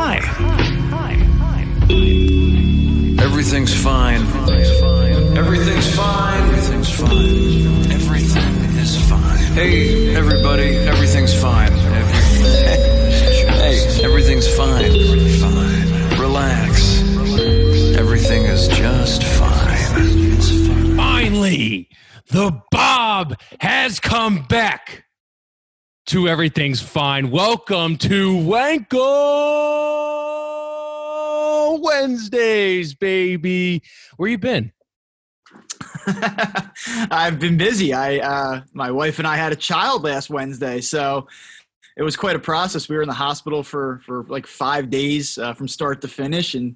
Hi. Everything's fine. Everything's fine. Everything's fine. Everything is fine. Hey, everybody, everything's fine. Hey, everything's fine. Fine. Relax. Everything is just fine. Finally, the Bob has come back to Everything's Fine. Welcome to Wanko Wednesdays, baby. Where you been? I've been busy. I uh, my wife and I had a child last Wednesday, so it was quite a process. We were in the hospital for for like five days uh, from start to finish, and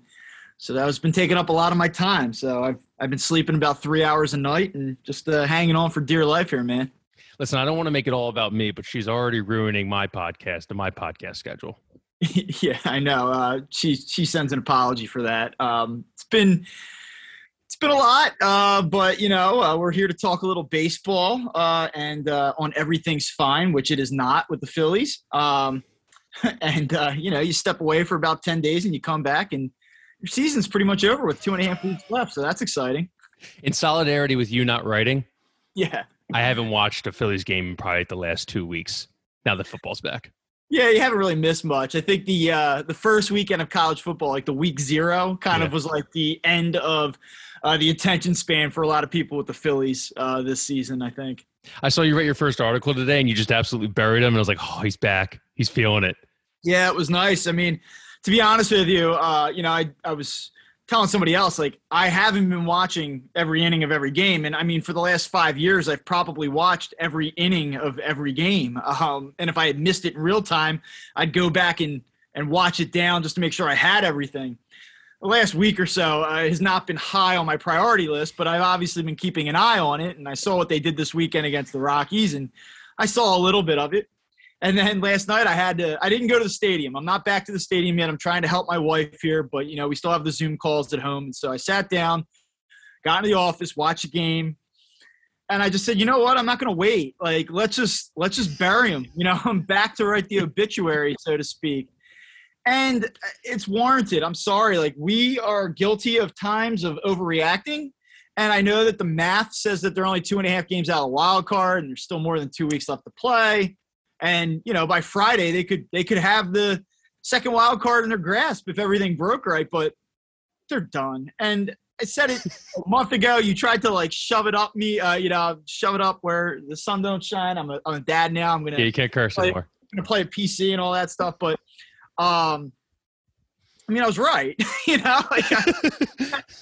so that has been taking up a lot of my time. So I've I've been sleeping about three hours a night and just uh, hanging on for dear life here, man. Listen, I don't want to make it all about me, but she's already ruining my podcast and my podcast schedule. yeah, I know. Uh, she she sends an apology for that. Um, it's been it's been a lot, uh, but you know uh, we're here to talk a little baseball uh, and uh, on everything's fine, which it is not with the Phillies. Um, and uh, you know you step away for about ten days and you come back and your season's pretty much over with two and a half weeks left, so that's exciting. In solidarity with you not writing, Yeah, I haven't watched a Phillies game in probably the last two weeks. Now that football's back. yeah, you haven't really missed much. I think the uh, the first weekend of college football, like the week zero, kind of was like the end of uh, the attention span for a lot of people with the Phillies uh, this season. I think. I saw you write your first article today and you just absolutely buried him. And I was like, oh, he's back. He's feeling it. Yeah, it was nice. I mean, to be honest with you, uh, you know, I I was telling somebody else like I haven't been watching every inning of every game, and I mean, for the last five years, I've probably watched every inning of every game. Um, and if I had missed it in real time, I'd go back and and watch it down just to make sure I had everything. The last week or so uh, has not been high on my priority list, but I've obviously been keeping an eye on it, and I saw what they did this weekend against the Rockies, and I saw a little bit of it. And then last night I had to I didn't go to the stadium. I'm not back to the stadium yet. I'm trying to help my wife here, but you know, we still have the Zoom calls at home. And so I sat down, got in the office, watched a game, and I just said, you know what? I'm not gonna wait. Like let's just let's just bury him. You know, I'm back to write the obituary, so to speak. And it's warranted. I'm sorry. Like we are guilty of times of overreacting. And I know that the math says that they're only two and a half games out of wild card, and there's still more than two weeks left to play and you know by Friday they could they could have the second wild card in their grasp if everything broke right, but they're done. And I said it a month ago. You tried to like shove it up me, uh, you know, shove it up where the sun don't shine. I'm a, I'm a dad now. I'm gonna Yeah, you can't curse Like- anymore. gonna play a PC and all that stuff, but um, I mean I was right. you know, like, I-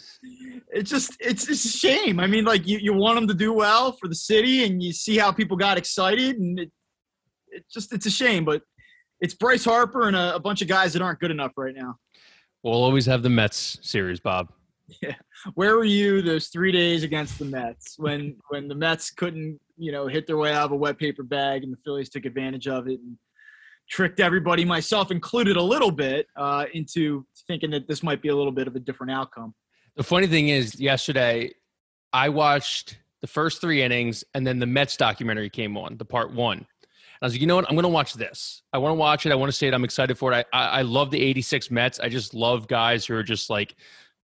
it's just it's it's a shame. I mean, like you you want them to do well for the city, and you see how people got excited, and it it just it's a shame. But it's Bryce Harper and a, a bunch of guys that aren't good enough right now. We'll always have the Mets series, Bob. Yeah. Where were you those three days against the Mets when when the Mets couldn't you know hit their way out of a wet paper bag, and the Phillies took advantage of it and tricked everybody, myself included, a little bit uh, into thinking that this might be a little bit of a different outcome. The funny thing is, yesterday I watched the first three innings, and then the Mets documentary came on, the part one. I was like, you know what? I'm going to watch this. I want to watch it. I want to say it. I'm excited for it. I, I, I love the 86 Mets. I just love guys who are just like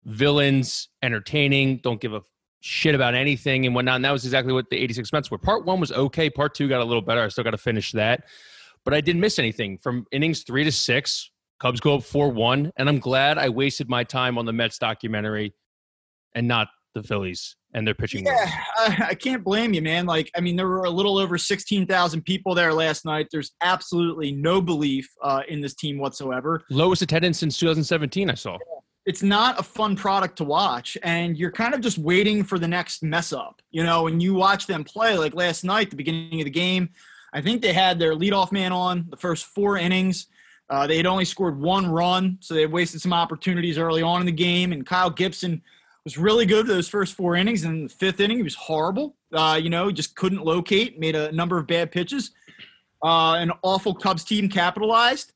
villains, entertaining, don't give a shit about anything and whatnot. And that was exactly what the 86 Mets were. Part one was okay. Part two got a little better. I still got to finish that. But I didn't miss anything from innings three to six. Cubs go up 4 1. And I'm glad I wasted my time on the Mets documentary and not the Phillies and their pitching. Yeah. I, I can't blame you, man. Like, I mean, there were a little over 16,000 people there last night. There's absolutely no belief uh, in this team whatsoever. Lowest attendance since 2017, I saw. It's not a fun product to watch, and you're kind of just waiting for the next mess up. You know, when you watch them play, like last night, the beginning of the game, I think they had their leadoff man on the first four innings. Uh, they had only scored one run, so they wasted some opportunities early on in the game. And Kyle Gibson was really good those first four innings. And the fifth inning, he was horrible. Uh, you know, just couldn't locate, made a number of bad pitches. Uh, an awful Cubs team capitalized.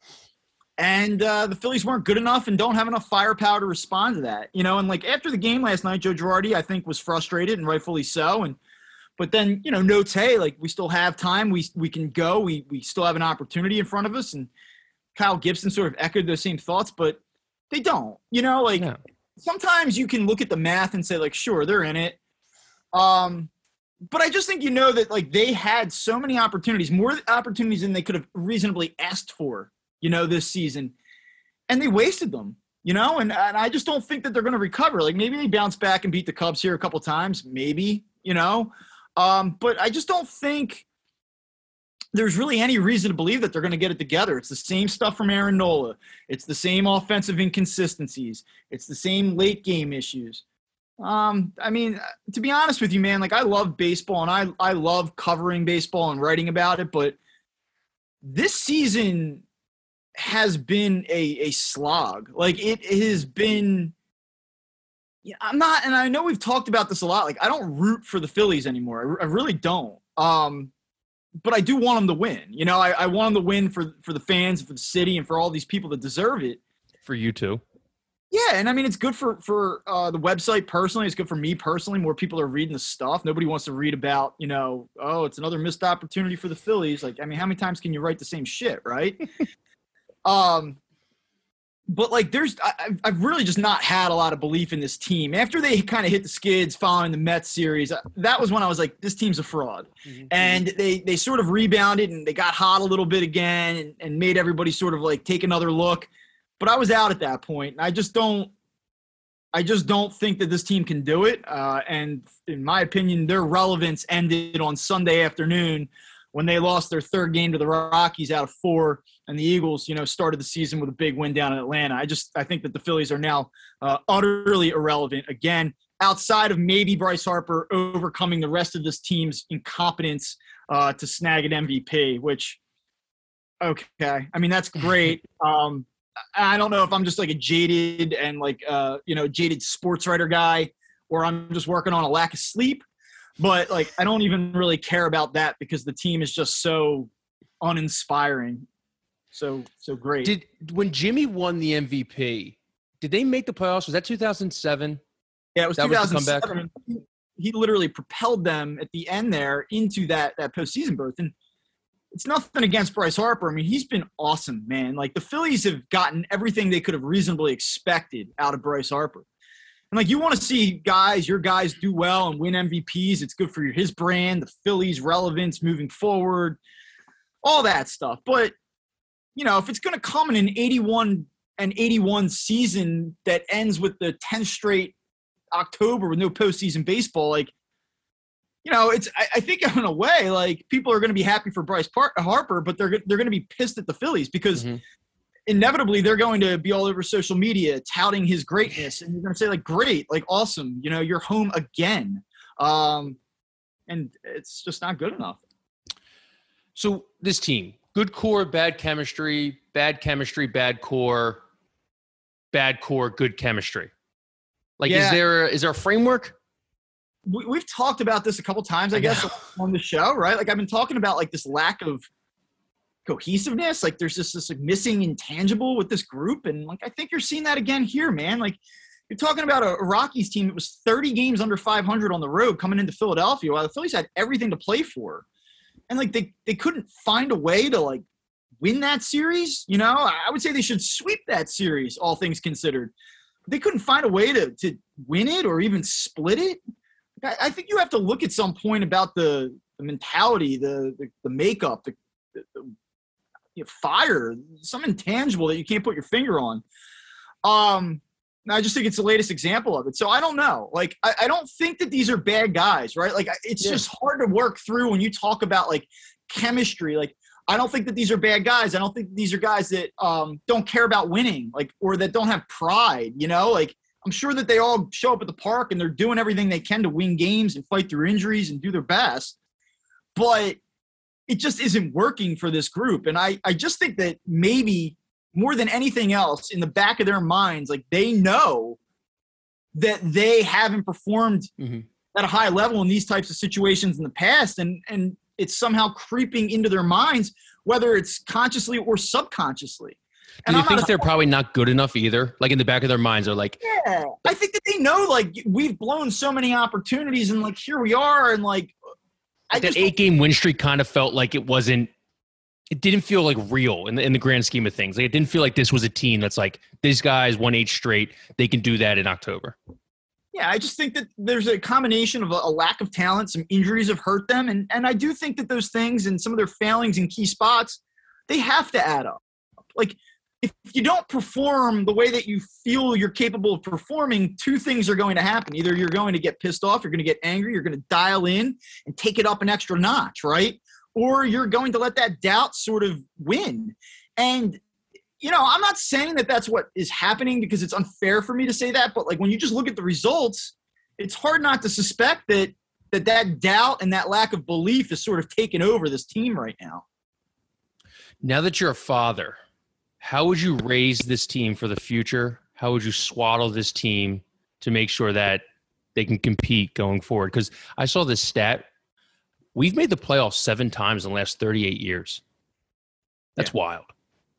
And uh, the Phillies weren't good enough and don't have enough firepower to respond to that. You know, and like after the game last night, Joe Girardi, I think, was frustrated and rightfully so. And but then, you know, notes, hey, like we still have time. We we can go. We we still have an opportunity in front of us. And Kyle Gibson sort of echoed those same thoughts, but they don't. You know, like No. Sometimes you can look at the math and say, like, sure, they're in it. Um, but I just think you know that like they had so many opportunities, more opportunities than they could have reasonably asked for, you know, this season, and they wasted them. You know, and, and I just don't think that they're going to recover. Like maybe they bounce back and beat the Cubs here a couple times, maybe. You know, um, but I just don't think there's really any reason to believe that they're going to get it together. It's the same stuff from Aaron Nola. It's the same offensive inconsistencies. It's the same late game issues. Um, I mean, to be honest with you, man, like I love baseball and I I love covering baseball and writing about it, but this season has been a a slog. Like it has been. Yeah, I'm not, and I know we've talked about this a lot. Like I don't root for the Phillies anymore. I, I really don't. Um, but I do want them to win. You know, I, I want them to win for for the fans, for the city, and for all these people that deserve it. For you too. Yeah, and I mean it's good for for uh, the website personally. It's good for me personally. More people are reading the stuff. Nobody wants to read about you know, oh, it's another missed opportunity for the Phillies. Like, I mean, how many times can you write the same shit, right? um, but like, there's I, I've- I've really just not had a lot of belief in this team. After they kind of hit the skids following the Mets series. uh, That was when I was like, this team's a fraud. And they they sort of rebounded and they got hot a little bit again and, and made everybody sort of like take another look. But i was out at that point. And i just don't i just don't think that this team can do it. Uh, and in my opinion their relevance ended on sunday afternoon when they lost their third game to the rockies out of four and the eagles you know started the season with a big win down in atlanta i just i think that the phillies are now uh, utterly irrelevant again outside of maybe Bryce Harper overcoming the rest of this team's incompetence uh, to snag an MVP, which, okay, I mean, that's great. Um, I don't know if I'm just like a jaded and like, uh, you know, jaded sports writer guy, or I'm just working on a lack of sleep. But like, I don't even really care about that because the team is just so uninspiring, so so great. Did when Jimmy won the MVP? Did they make the playoffs? Was that 2007? Yeah, it was That was 2007. He, he literally propelled them at the end there into that that postseason berth. And it's nothing against Bryce Harper. I mean, he's been awesome, man. Like the Phillies have gotten everything they could have reasonably expected out of Bryce Harper. And like you want to see guys, your guys do well and win MVPs. It's good for your, his brand, the Phillies' relevance moving forward, all that stuff. But you know, if it's going to come in an 81 and 81 season that ends with the 10th straight October with no postseason baseball, like, you know, it's I, I think in a way, like people are going to be happy for Bryce Par- Harper, but they're they're going to be pissed at the Phillies because Mhm. Inevitably they're going to be all over social media touting his greatness, and you're going to say like, great, like awesome, you know, you're home again, um, and it's just not good enough. So this team, good core, bad chemistry, bad chemistry, bad core, bad core, good chemistry. Like, is Yeah. there is there a framework? we, we've talked about this a couple times, I, I guess, on the show, right? Like I've been talking about like this lack of cohesiveness. Like there's just this like, missing intangible with this group, and like I think you're seeing that again here, man. Like you're talking about a, Rockies team that was 30 games under 500 on the road coming into Philadelphia, while the Phillies had everything to play for, and like they they couldn't find a way to like win that series. You know, I would say they should sweep that series, all things considered. They couldn't find a way to to win it or even split it. I think you have to look at some point about the, the mentality, the, the the makeup, the, the you know, fire, some intangible that you can't put your finger on. Um, I just think it's the latest example of it. So I don't know. Like I, I don't think that these are bad guys, right? Like it's Yeah. just hard to work through when you talk about like chemistry. Like I don't think that these are bad guys. I don't think these are guys that um, don't care about winning, like or that don't have pride. You know, like I'm sure that they all show up at the park and they're doing everything they can to win games and fight through injuries and do their best. But it just isn't working for this group. And I, I just think that maybe more than anything else, in the back of their minds, like they know that they haven't performed Mhm. at a high level in these types of situations in the past. And and it's somehow creeping into their minds, whether it's consciously or subconsciously. Do And you I'm think they're probably not good enough either? Like in the back of their minds, they're like, Yeah, I think that they know like we've blown so many opportunities, and like here we are, and like I that eight game win streak kind of felt like it wasn't it didn't feel like real in the, in the grand scheme of things. Like it didn't feel like this was a team that's like these guys won eight straight. They can do that in October. Yeah, I just think that there's a combination of a, a, lack of talent, some injuries have hurt them, and and I do think that those things and some of their failings in key spots, they have to add up. Like if you don't perform the way that you feel you're capable of performing, two things are going to happen. Either you're going to get pissed off, you're going to get angry, you're going to dial in and take it up an extra notch, right? Or you're going to let that doubt sort of win. And you know, I'm not saying that that's what is happening because it's unfair for me to say that, but like when you just look at the results, it's hard not to suspect that that that doubt and that lack of belief is sort of taken over this team right now. Now that you're a father, how would you raise this team for the future? How would you swaddle this team to make sure that they can compete going forward? Because I saw this stat. We've made the playoffs seven times in the last 38 years. That's yeah. wild.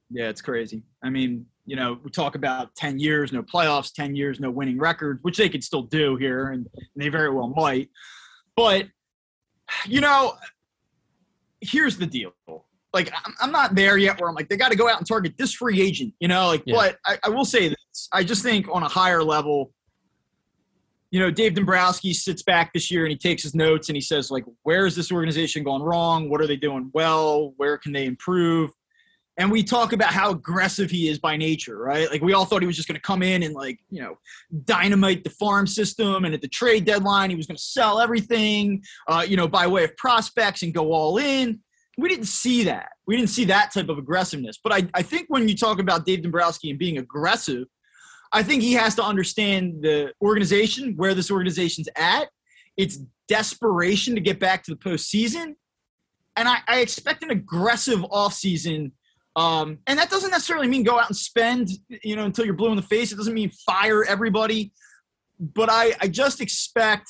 Yeah, it's crazy. I mean, you know, we talk about 10 years, no playoffs, 10 years, no winning records, which they could still do here, and they very well might. But, you know, here's the deal like I'm not there yet where I'm like they got to go out and target this free agent, you know. Like, yeah. but I, I, will say this: I just think on a higher level, you know, Dave Dombrowski sits back this year and he takes his notes and he says like, where is this organization going wrong? What are they doing well? Where can they improve? And we talk about how aggressive he is by nature, right? Like we all thought he was just going to come in and like you know dynamite the farm system, and at the trade deadline he was going to sell everything, uh, you know, by way of prospects and go all in we didn't see that. We didn't see that type of aggressiveness. But I, I think when you talk about Dave Dombrowski and being aggressive, I think he has to understand the organization, where this organization's at, its desperation to get back to the postseason. And I, I expect an aggressive offseason. Um, and that doesn't necessarily mean go out and spend, you know, until you're blue in the face. It doesn't mean fire everybody. But I, I just expect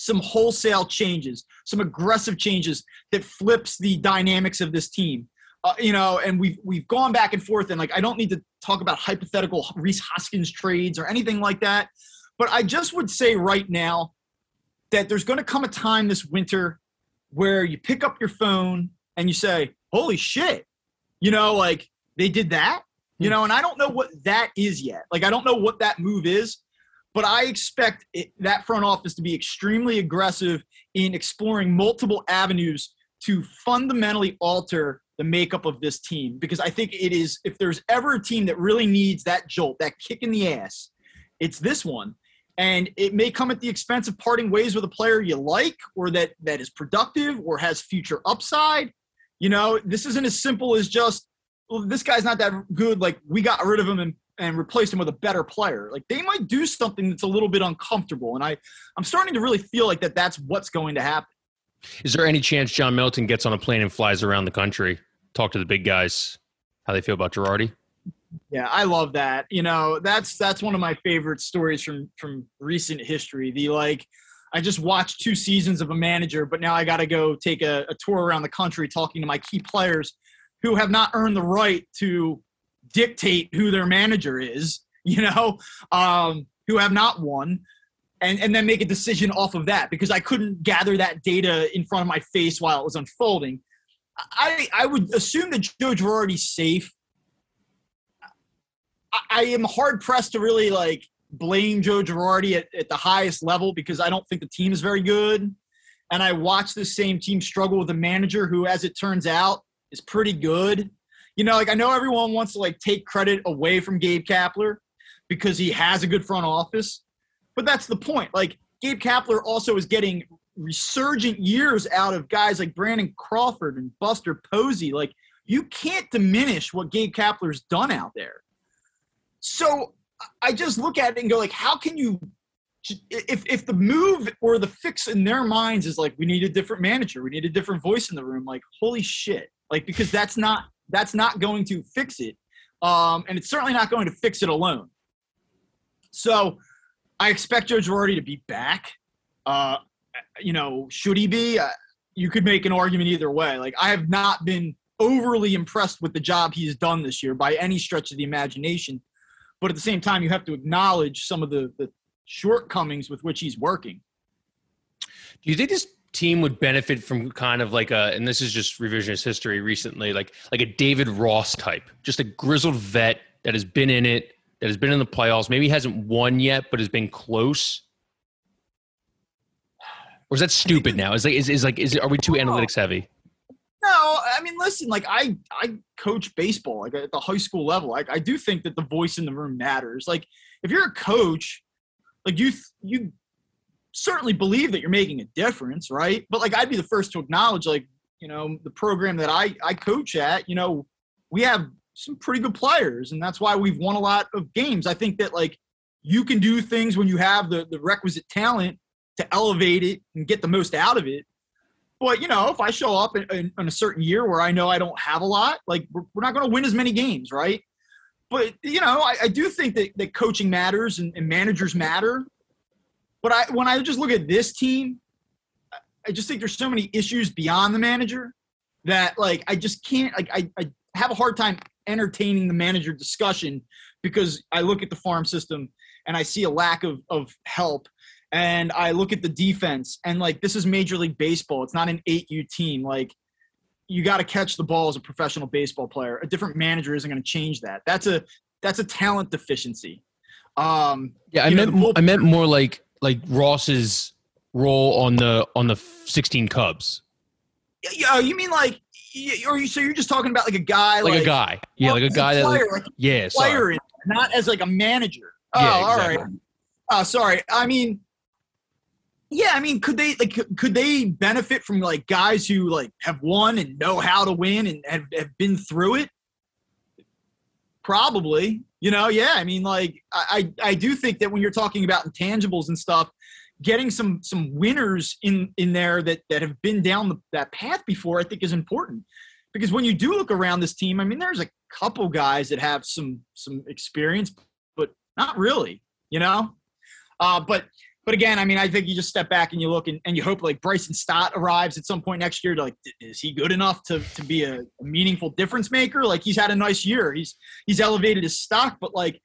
some wholesale changes, some aggressive changes that flips the dynamics of this team. Uh, you know, and we've we've gone back and forth, and like I don't need to talk about hypothetical Rhys Hoskins trades or anything like that, but I just would say right now that there's going to come a time this winter where you pick up your phone and you say, "Holy shit!" You know, like they did that. You hmm. know, and I don't know what that is yet. Like I don't know what that move is, but I expect it, that front office to be extremely aggressive in exploring multiple avenues to fundamentally alter the makeup of this team because I think it is if there's ever a team that really needs that jolt, that kick in the ass, it's this one. And it may come at the expense of parting ways with a player you like or that that is productive or has future upside. You know, this isn't as simple as just well, this guy's not that good. Like we got rid of him and and replace him with a better player. Like they might do something that's a little bit uncomfortable, and I I'm starting to really feel like that that's what's going to happen. Is there any chance John Middleton gets on a plane and flies around the country, talk to the big guys, how they feel about Girardi? Yeah, I love that. You know, that's that's one of my favorite stories from from recent history. The like I just watched two seasons of a manager, but now I got to go take a, a tour around the country talking to my key players who have not earned the right to dictate who their manager is, you know, um, who have not won, and, and then make a decision off of that because I couldn't gather that data in front of my face while it was unfolding. I, I would assume that Joe Girardi's safe. I, am hard pressed to really like blame Joe Girardi at, at the highest level because I don't think the team is very good. And I watched the same team struggle with a manager who, as it turns out, is pretty good you know, like I know everyone wants to like take credit away from Gabe Kapler because he has a good front office, but that's the point. Like Gabe Kapler also is getting resurgent years out of guys like Brandon Crawford and Buster Posey. Like you can't diminish what Gabe Kapler's done out there. So I just look at it and go like, how can you if if the move or the fix in their minds is like we need a different manager, we need a different voice in the room, like holy shit. Like because that's not that's not going to fix it. Um, and it's certainly not going to fix it alone. So I expect Joe Girardi to be back. Uh, you know, should he be? Uh, you could make an argument either way. Like, I have not been overly impressed with the job he's done this year by any stretch of the imagination. But at the same time, you have to acknowledge some of the, the shortcomings with which he's working. Do you think this team would benefit from kind of like a, and this is just revisionist history recently, like like a David Ross type, just a grizzled vet that has been in it, that has been in the playoffs, maybe hasn't won yet, but has been close. Or is that stupid now? Is like is, is like is are we too analytics heavy? No, I mean, listen, like I I coach baseball like at the high school level. Like I do think that the voice in the room matters. Like if you're a coach, like you you certainly believe that you're making a difference, right? But like I'd be the first to acknowledge, like you know, the program that I I coach at, you know, we have some pretty good players, and that's why we've won a lot of games. I think that like you can do things when you have the the requisite talent to elevate it and get the most out of it. But you know, if I show up in, in, in a certain year where I know I don't have a lot, like we're, we're not going to win as many games, right? But you know, I, I do think that, that coaching matters and, and managers matter. But I, when I just look at this team, I just think there's so many issues beyond the manager that like I just can't like I, I have a hard time entertaining the manager discussion because I look at the farm system and I see a lack of of help and I look at the defense and like this is Major League Baseball. It's not an 8U team. Like you got to catch the ball as a professional baseball player. A different manager isn't going to change that. That's a that's a talent deficiency. Um, yeah, I meant know, I meant more like like Ross's role on the on the 16 Cubs. Yeah, oh, you mean like or you, so you're just talking about like a guy like, like a guy, yeah, like a guy that player, like, yeah, player, not as like a manager. Oh, yeah, exactly. all right. Oh, sorry. I mean, yeah, I mean, could they like could they benefit from like guys who like have won and know how to win and have, have been through it? Probably. You know, yeah. I mean, like I I do think that when you're talking about intangibles and stuff, getting some some winners in in there that that have been down the, that path before, I think is important. Because when you do look around this team, I mean, there's a couple guys that have some some experience, but not really. You know, uh, but but again, I mean, I think you just step back and you look and, and you hope like Bryson Stott arrives at some point next year. To like, is he good enough to, to be a, a meaningful difference maker? Like he's had a nice year. He's he's elevated his stock, but like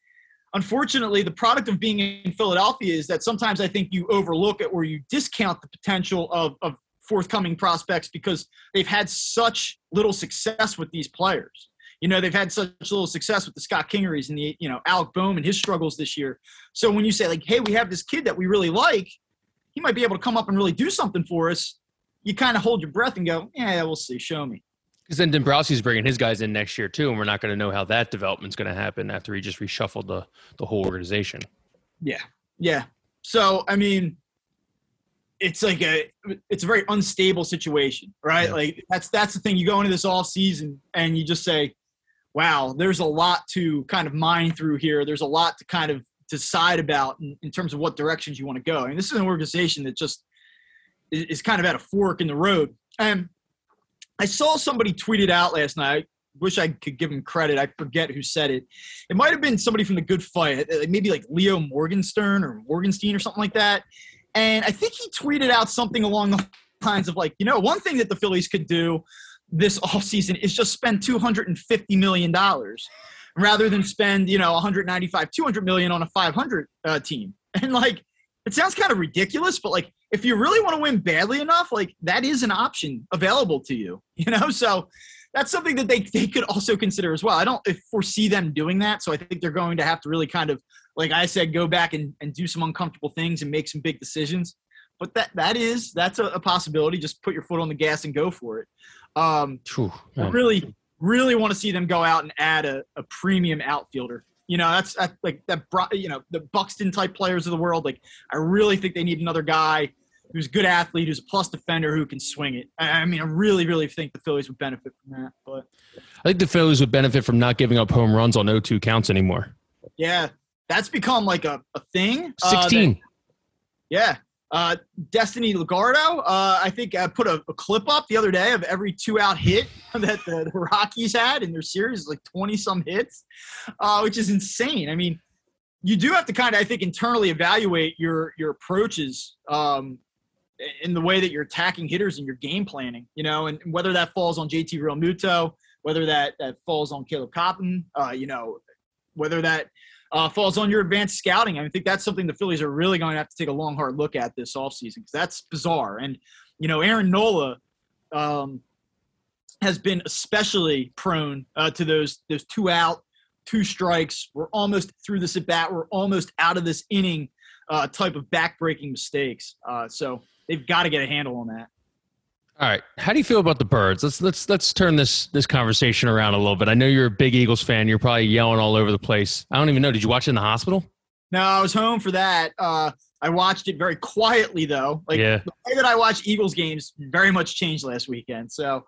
unfortunately, the product of being in Philadelphia is that sometimes I think you overlook it or you discount the potential of, of forthcoming prospects because they've had such little success with these players. You know, they've had such little success with the Scott Kingerys and the, you know, Alec Bohm and his struggles this year. So when you say, like, hey, we have this kid that we really like, he might be able to come up and really do something for us, you kind of hold your breath and go, yeah, we'll see. Show me. Because then Dombrowski's bringing his guys in next year too, and we're not going to know how that development's going to happen after he just reshuffled the the whole organization. Yeah, yeah. So I mean, it's like a it's a very unstable situation, right? Yeah. Like that's that's the thing. You go into this off season and you just say, wow, there's a lot to kind of mine through here. There's a lot to kind of decide about in, in terms of what directions you want to go. I mean, this is an organization that just is, kind of at a fork in the road. And I saw somebody tweet it out last night. Wish I could give him credit. I forget who said it. It might have been somebody from the Good Phight, uh, maybe like Leo Morgenstern or Morgenstein or something like that. And I think he tweeted out something along the lines of like, you know, one thing that the Phillies could do this offseason is just spend $250 million rather than spend, you know, 195, 200 million on a 500 uh, team. And like, it sounds kind of ridiculous, but like, if you really want to win badly enough, like that is an option available to you, you know? So that's something that they, they could also consider as well. I don't foresee them doing that. So I think they're going to have to really kind of, like I said, go back and, and do some uncomfortable things and make some big decisions. But that that is that's a, a possibility. Just put your foot on the gas and go for it. Um, Whew, I really, really want to see them go out and add a, a premium outfielder. You know, that's, that's like that. You know, the Buxton type players of the world. Like, I really think they need another guy who's a good athlete, who's a plus defender, who can swing it. I mean, I really, really think the Phillies would benefit from that. But I think the Phillies would benefit from not giving up home runs on 0-2 counts anymore. Yeah, that's become like a, a thing. Sixteen. Uh, that, yeah, uh, Destiny Lugardo, uh, I think I put a, a, clip up the other day of every two out hit that the, the Rockies had in their series, like 20 some hits, uh, which is insane. I mean, you do have to kind of, I think, internally evaluate your your approaches um, in the way that you're attacking hitters and your game planning, you know, and whether that falls on JT Realmuto, whether that, that falls on Caleb Cotham, uh, you know, whether that uh, falls on your advanced scouting. I think that's something the Phillies are really going to have to take a long, hard look at this offseason because that's bizarre. And you know, Aaron Nola um, has been especially prone uh, to those those two out, two strikes. We're almost through this at bat. We're almost out of this inning uh, type of backbreaking mistakes. Uh, so they've got to get a handle on that. All right. How do you feel about the birds? Let's let's let's turn this this conversation around a little bit. I know you're a big Eagles fan. You're probably yelling all over the place. I don't even know. Did you watch it in the hospital? No, I was home for that. Uh, I watched it very quietly though. Like Yeah. the way that I watch Eagles games very much changed last weekend. So,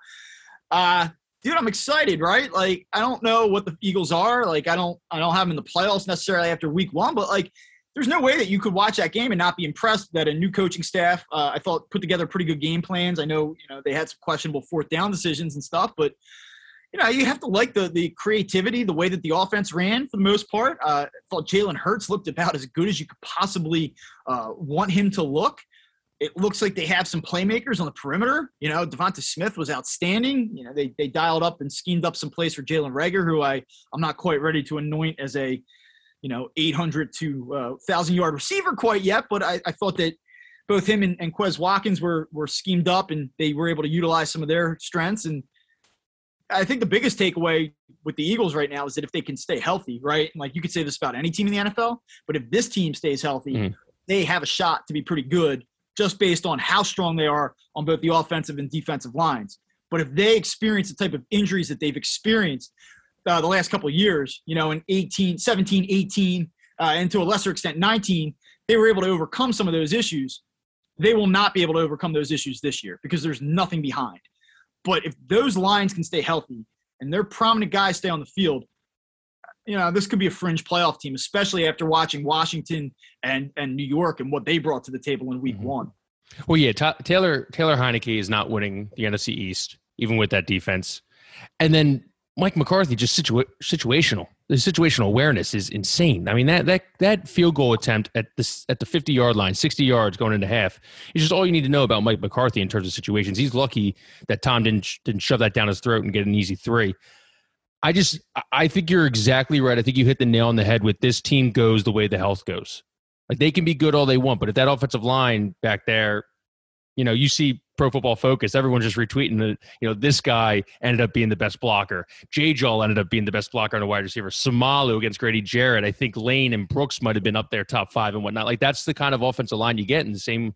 uh, dude, I'm excited, right? Like I don't know what the Eagles are. Like I don't I don't have them in the playoffs necessarily after week one, but like there's no way that you could watch that game and not be impressed that a new coaching staff uh, I thought put together pretty good game plans. I know you know they had some questionable fourth down decisions and stuff, but you know you have to like the the creativity, the way that the offense ran for the most part. Uh, I thought Jalen Hurts looked about as good as you could possibly uh, want him to look. It looks like they have some playmakers on the perimeter. You know, DeVonta Smith was outstanding. You know, they they dialed up and schemed up some plays for Jalen Reagor, who I I'm not quite ready to anoint as a you know 800 to uh, 1,000 yard receiver quite yet, but I, I thought that both him and, and Quez Watkins were were schemed up and they were able to utilize some of their strengths. And I think the biggest takeaway with the Eagles right now is that if they can stay healthy, right? Like you could say this about any team in the NFL, but if this team stays healthy, Mhm. they have a shot to be pretty good just based on how strong they are on both the offensive and defensive lines. But if they experience the type of injuries that they've experienced uh, the last couple of years, you know, in 18, 17, 18, uh, and to a lesser extent 19, they were able to overcome some of those issues. They will not be able to overcome those issues this year because there's nothing behind. But if those lines can stay healthy and their prominent guys stay on the field, you know, this could be a fringe playoff team, especially after watching Washington and, and New York and what they brought to the table in week Mhm. one. Well, yeah. Ta Taylor Taylor Heinicke is not winning the NFC East, even with that defense. And then Mike McCarthy just situa- situational. The situational awareness is insane. I mean that that that field goal attempt at this at the 50 yard line, 60 yards going into half, is just all you need to know about Mike McCarthy in terms of situations. He's lucky that Tom didn't sh- didn't shove that down his throat and get an easy three. I just I think you're exactly right. I think you hit the nail on the head with this team goes the way the health goes. Like they can be good all they want, but if that offensive line back there, you know, you see Pro Football Focus, everyone's just retweeting that, you know, this guy ended up being the best blocker. J. Joel ended up being the best blocker on a wide receiver. Seumalo against Grady Jarrett. I think Lane and Brooks might have been up there top five and whatnot. Like that's the kind of offensive line you get in the same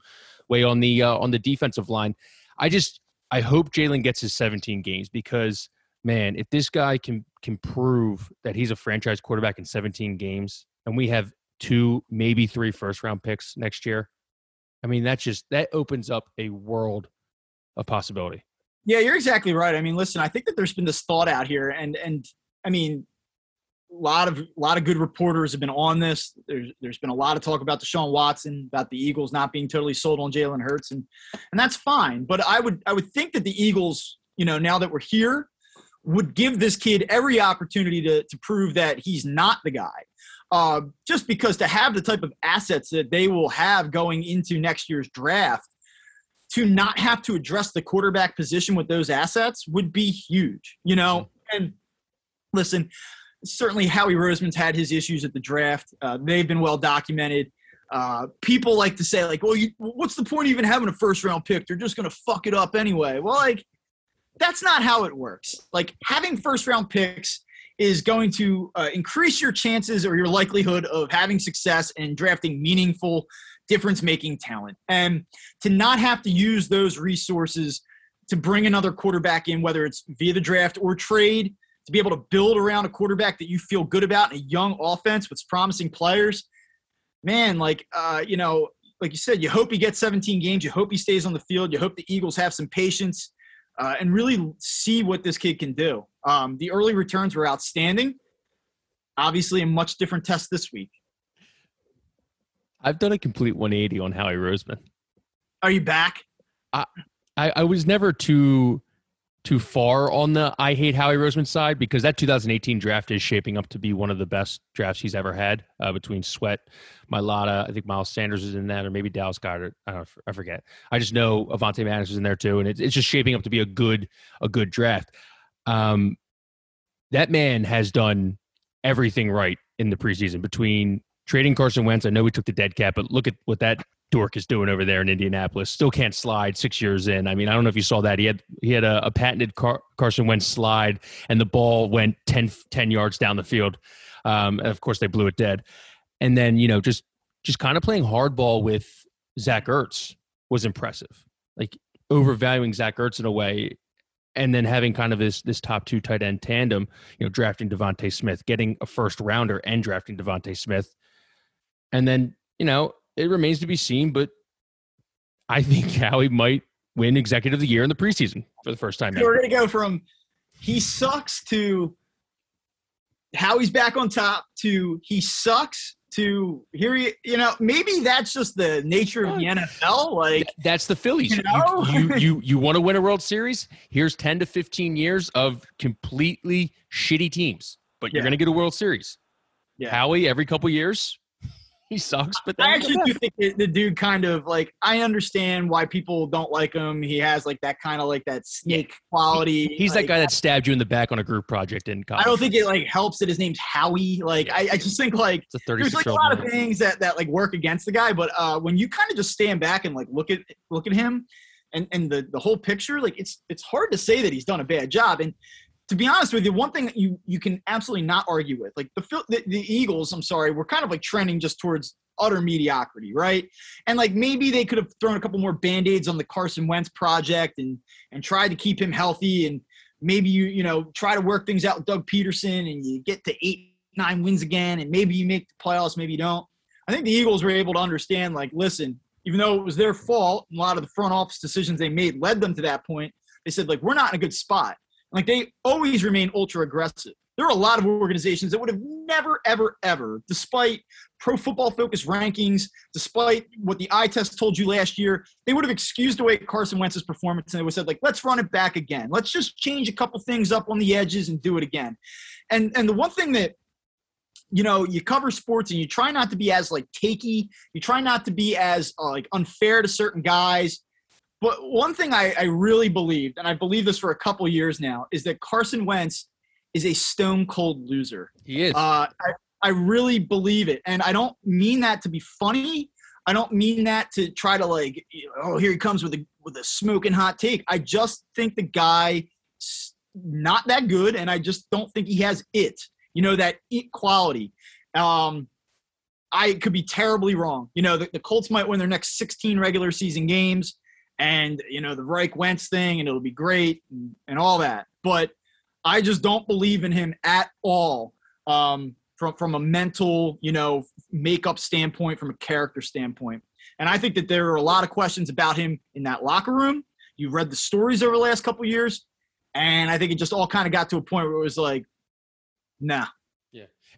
way on the uh, on the defensive line. I just I hope Jalen gets his 17 games because man, if this guy can can prove that he's a franchise quarterback in 17 games, and we have two, maybe three first round picks next year, I mean that just that opens up a world of possibility. Yeah, you're exactly right. I mean, listen, I think that there's been this thought out here, and and I mean, a lot of a lot of good reporters have been on this. There's there's been a lot of talk about Deshaun Watson, about the Eagles not being totally sold on Jalen Hurts, and and that's fine. But I would I would think that the Eagles, you know, now that we're here, would give this kid every opportunity to to prove that he's not the guy. Uh, just because to have the type of assets that they will have going into next year's draft to not have to address the quarterback position with those assets would be huge, you know? And listen, certainly Howie Roseman's had his issues at the draft. Uh, they've been well documented. Uh, people like to say, like, well, you, what's the point of even having a first round pick? They're just going to fuck it up anyway. Well, like, that's not how it works. Like, having first round picks is going to uh, increase your chances or your likelihood of having success and drafting meaningful difference making talent. And to not have to use those resources to bring another quarterback in, whether it's via the draft or trade, to be able to build around a quarterback that you feel good about in a young offense with promising players, man, like, uh, you know, like you said, you hope he gets 17 games. You hope he stays on the field. You hope the Eagles have some patience uh, and really see what this kid can do. Um, the early returns were outstanding. Obviously, a much different test this week. I've done a complete 180 on Howie Roseman. Are you back? I, I was never too too far on the I hate Howie Roseman side because that 2018 draft is shaping up to be one of the best drafts he's ever had uh, between Sweat, Mailata, I think Miles Sanders is in that, or maybe Dallas Goedert. I don't, I forget. I just know Avonte Maddox is in there too, and it's it's just shaping up to be a good a good draft. Um, that man has done everything right in the preseason between trading Carson Wentz. I know we took the dead cap, but look at what that Dork is doing over there in Indianapolis. Still can't slide six years in. I mean, I don't know if you saw that. He had he had a, a patented Car- Carson Wentz slide, and the ball went 10, 10 yards down the field. Um, and of course, they blew it dead. And then you know, just just kind of playing hardball with Zach Ertz was impressive. Like overvaluing Zach Ertz in a way, and then having kind of this this top two tight end tandem. You know, drafting DeVonta Smith, getting a first rounder, and drafting DeVonta Smith, and then you know it remains to be seen. But I think Howie might win Executive of the Year in the preseason for the first time. We're gonna go from he sucks to Howie's back on top to he sucks to here you you know maybe that's just the nature of the NFL like that's the Phillies. You know? you, you you, you want to win a World Series? Here's 10 to 15 years of completely shitty teams, but you're Yeah. going to get a World Series. Yeah. Howie every couple years he sucks, but I actually do think the dude kind of like I understand why people don't like him. He has like that kind of like that snake quality. he's like, that guy that stabbed you in the back on a group project in college. I don't think it like helps that his name's Howie. Like I, I just think like there's like a lot of things that that like work against the guy. But uh when you kind of just stand back and like look at look at him and and the the whole picture, like it's it's hard to say that he's done a bad job. And to be honest with you, one thing that you you can absolutely not argue with, like the the, the Eagles, I'm sorry, we're kind of like trending just towards utter mediocrity, right? And like maybe they could have thrown a couple more band-aids on the Carson Wentz project and and tried to keep him healthy and maybe you you know try to work things out with Doug Pederson and you get to eight nine wins again and maybe you make the playoffs, maybe you don't. I think the Eagles were able to understand like listen, even though it was their fault, a lot of the front office decisions they made led them to that point. They said like we're not in a good spot. Like they always remain ultra aggressive. There are a lot of organizations that would have never, ever, ever, despite pro football focus rankings, despite what the eye test told you last year, they would have excused away Carson Wentz's performance and they would have said, like, let's run it back again. Let's just change a couple things up on the edges and do it again. And and the one thing that you know, you cover sports and you try not to be as like takey. You try not to be as uh, like unfair to certain guys. But one thing I, I really believed, and I believe this for a couple years now, is that Carson Wentz is a stone cold loser. He is. Uh, I, I really believe it. And I don't mean that to be funny. I don't mean that to try to like, oh, here he comes with a with a smoking hot take. I just think the guy s- not that good, and I just don't think he has it. You know that it quality. Um, I could be terribly wrong. You know, the, the Colts might win their next 16 regular season games, and you know the Reich Wentz thing, and it'll be great and, and all that. But I just don't believe in him at all. Um, from from a mental, you know, makeup standpoint, from a character standpoint. And I think that there are a lot of questions about him in that locker room. You've read the stories over the last couple of years, and I think it just all kind of got to a point where it was like, nah.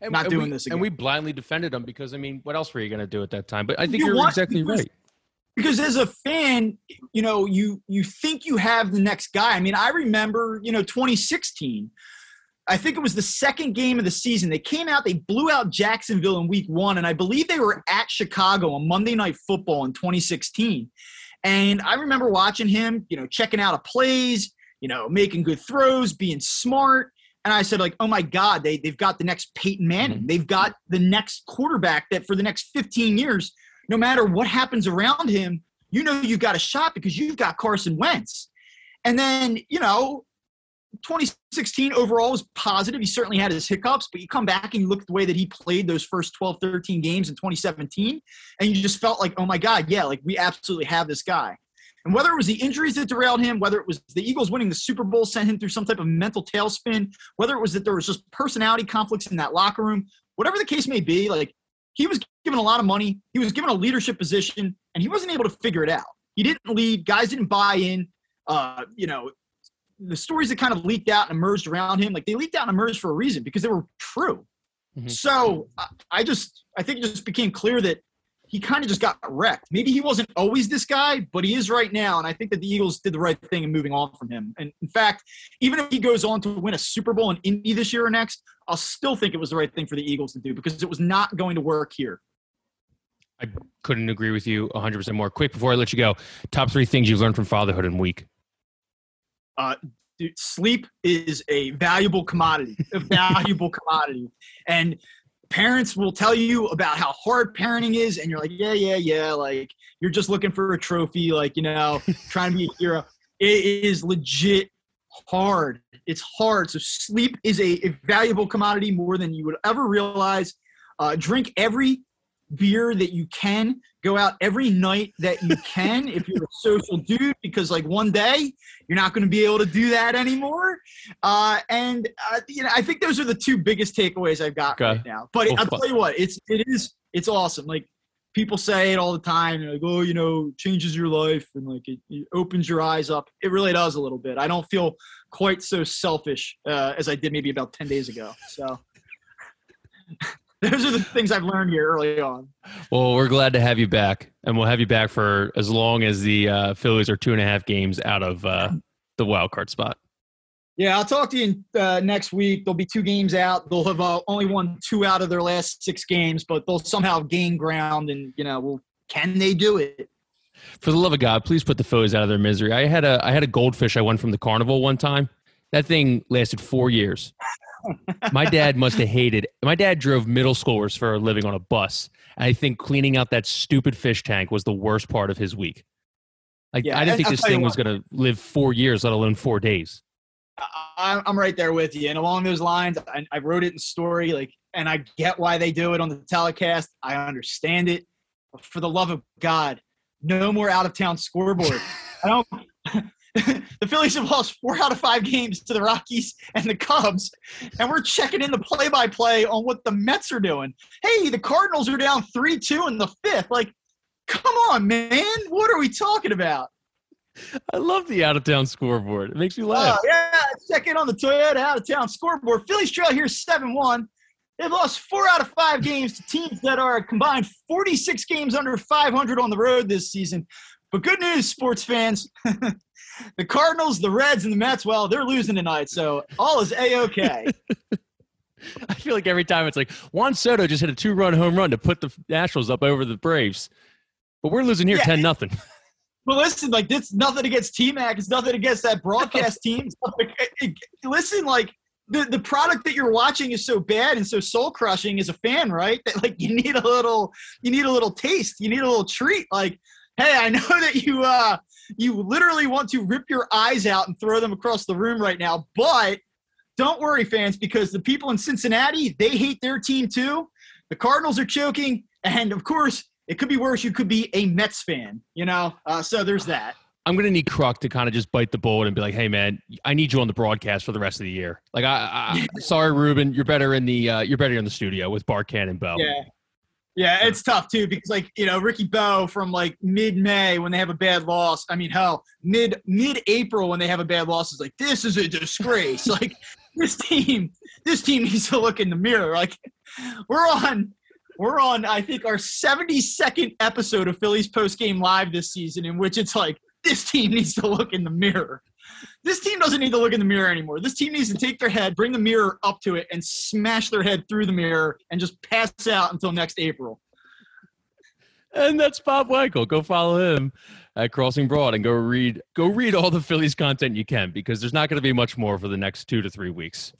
and, not doing we, this And we blindly defended him because I mean, what else were you going to do at that time? But I think You are exactly right. Because as a fan, you know, you you think you have the next guy. I mean, I remember, you know, 2016. I think it was the second game of the season. They came out, they blew out Jacksonville in week one, and I believe they were at Chicago on Monday Night Football in 2016. And I remember watching him, you know, checking out of plays, you know, making good throws, being smart. And I said, like, oh my God, they, they've got the next Peyton Manning. Mm-hmm. They've got the next quarterback that for the next 15 years, no matter what happens around him, you know you've got a shot because you've got Carson Wentz. And then, you know, 2016 overall was positive. He certainly had his hiccups, but you come back and you look at the way that he played those first 12, 13 games in 2017, and you just felt like, oh my God, yeah, like we absolutely have this guy. And whether it was the injuries that derailed him, whether it was the Eagles winning the Super Bowl sent him through some type of mental tailspin, whether it was that there was just personality conflicts in that locker room, whatever the case may be, like he was given a lot of money, he was given a leadership position, and he wasn't able to figure it out. He didn't lead, guys didn't buy in. Uh, you know, the stories that kind of leaked out and emerged around him, like they leaked out and emerged for a reason because they were true. Mhm. So I, I just, I think it just became clear that he kind of just got wrecked. Maybe he wasn't always this guy, but he is right now. And I think that the Eagles did the right thing in moving on from him. And in fact, even if he goes on to win a Super Bowl in Indy this year or next, I'll still think it was the right thing for the Eagles to do because it was not going to work here. I couldn't agree with you 100% more. Quick before I let you go, top three things you've learned from fatherhood in week. Uh, dude, sleep is a valuable commodity, a valuable commodity. And parents will tell you about how hard parenting is, and you're like, yeah, yeah, yeah. Like you're just looking for a trophy, like you know, trying to be a hero. It is legit hard. It's hard. So sleep is a, a valuable commodity more than you would ever realize. Uh, drink every beer that you can. Go out every night that you can if you're a social dude, because like one day you're not going to be able to do that anymore. Uh, and uh, you know, I think those are the two biggest takeaways I've got Okay. right now. But Well, I'll tell you what, it's it is it's awesome. Like people say it all the time. They're like, oh, you know, changes your life and like it, it opens your eyes up. It really does a little bit. I don't feel quite so selfish uh, as I did maybe about ten days ago. So. Those are the things I've learned here early on. Well, we're glad to have you back, and we'll have you back for as long as the uh, Phillies are two and a half games out of uh, the wild card spot. Yeah, I'll talk to you uh, next week. There'll be two games out. They'll have uh, only won two out of their last six games, but they'll somehow gain ground. And you know, well, can they do it? For the love of God, please put the Phillies out of their misery. I had a I had a goldfish I won from the carnival one time. That thing lasted four years. My dad must have hated. My dad drove middle schoolers for a living on a bus, and I think cleaning out that stupid fish tank was the worst part of his week. Like Yeah, I didn't think I'll this thing was going to live four years, let alone four days. I, I'm right there with you. And along those lines, I, I wrote it in story, like, and I get why they do it on the telecast. I understand it. For the love of God, no more out of town scoreboard. I don't. the Phillies have lost four out of five games to the Rockies and the Cubs, and we're checking in the play-by-play on what the Mets are doing. Hey, the Cardinals are down three-two in the fifth. Like, come on, man, what are we talking about? I love the out of town scoreboard. It makes me oh, laugh. Oh, yeah, check in on the Toyota out of town scoreboard. Phillies trail here 7 1. They've lost four out of five games to teams that are combined 46 games under 500 on the road this season. But good news, sports fans. the Cardinals, the Reds, and the Mets, well, they're losing tonight. So all is A OK. I feel like every time it's like Juan Soto just hit a two run home run to put the Nationals up over the Braves, but we're losing here Yeah. ten nothing. But listen, like this, nothing against T Mac. It's nothing against that broadcast team. It's nothing- it- it- listen, like the the product that you're watching is so bad and so soul crushing as a fan, right? That like you need a little, you need a little taste. You need a little treat. Like, hey, I know that you uh you literally want to rip your eyes out and throw them across the room right now, but don't worry, fans, because the people in Cincinnati they hate their team too. The Cardinals are choking, and of course. It could be worse. You could be a Mets fan, you know. Uh, so there's that. I'm gonna need Kruk to kind of just bite the bullet and be like, "Hey, man, I need you on the broadcast for the rest of the year." Like, I, I sorry, Ruben, you're better in the uh, you're better in the studio with Barkann and Bell. Yeah. Yeah, it's tough too because like, you know, Ricky Bo from like mid May when they have a bad loss. I mean, hell, mid mid April when they have a bad loss is like this is a disgrace. like this team, this team needs to look in the mirror. Like we're on we're on I think our 72nd episode of Phillies post game live this season in which it's like this team needs to look in the mirror. This team doesn't need to look in the mirror anymore. This team needs to take their head, bring the mirror up to it, and smash their head through the mirror and just pass out until next April. And that's Bob Weichel. Go follow him at Crossing Broad and go read go read all the Phillies content you can because there's not going to be much more for the next two to three weeks.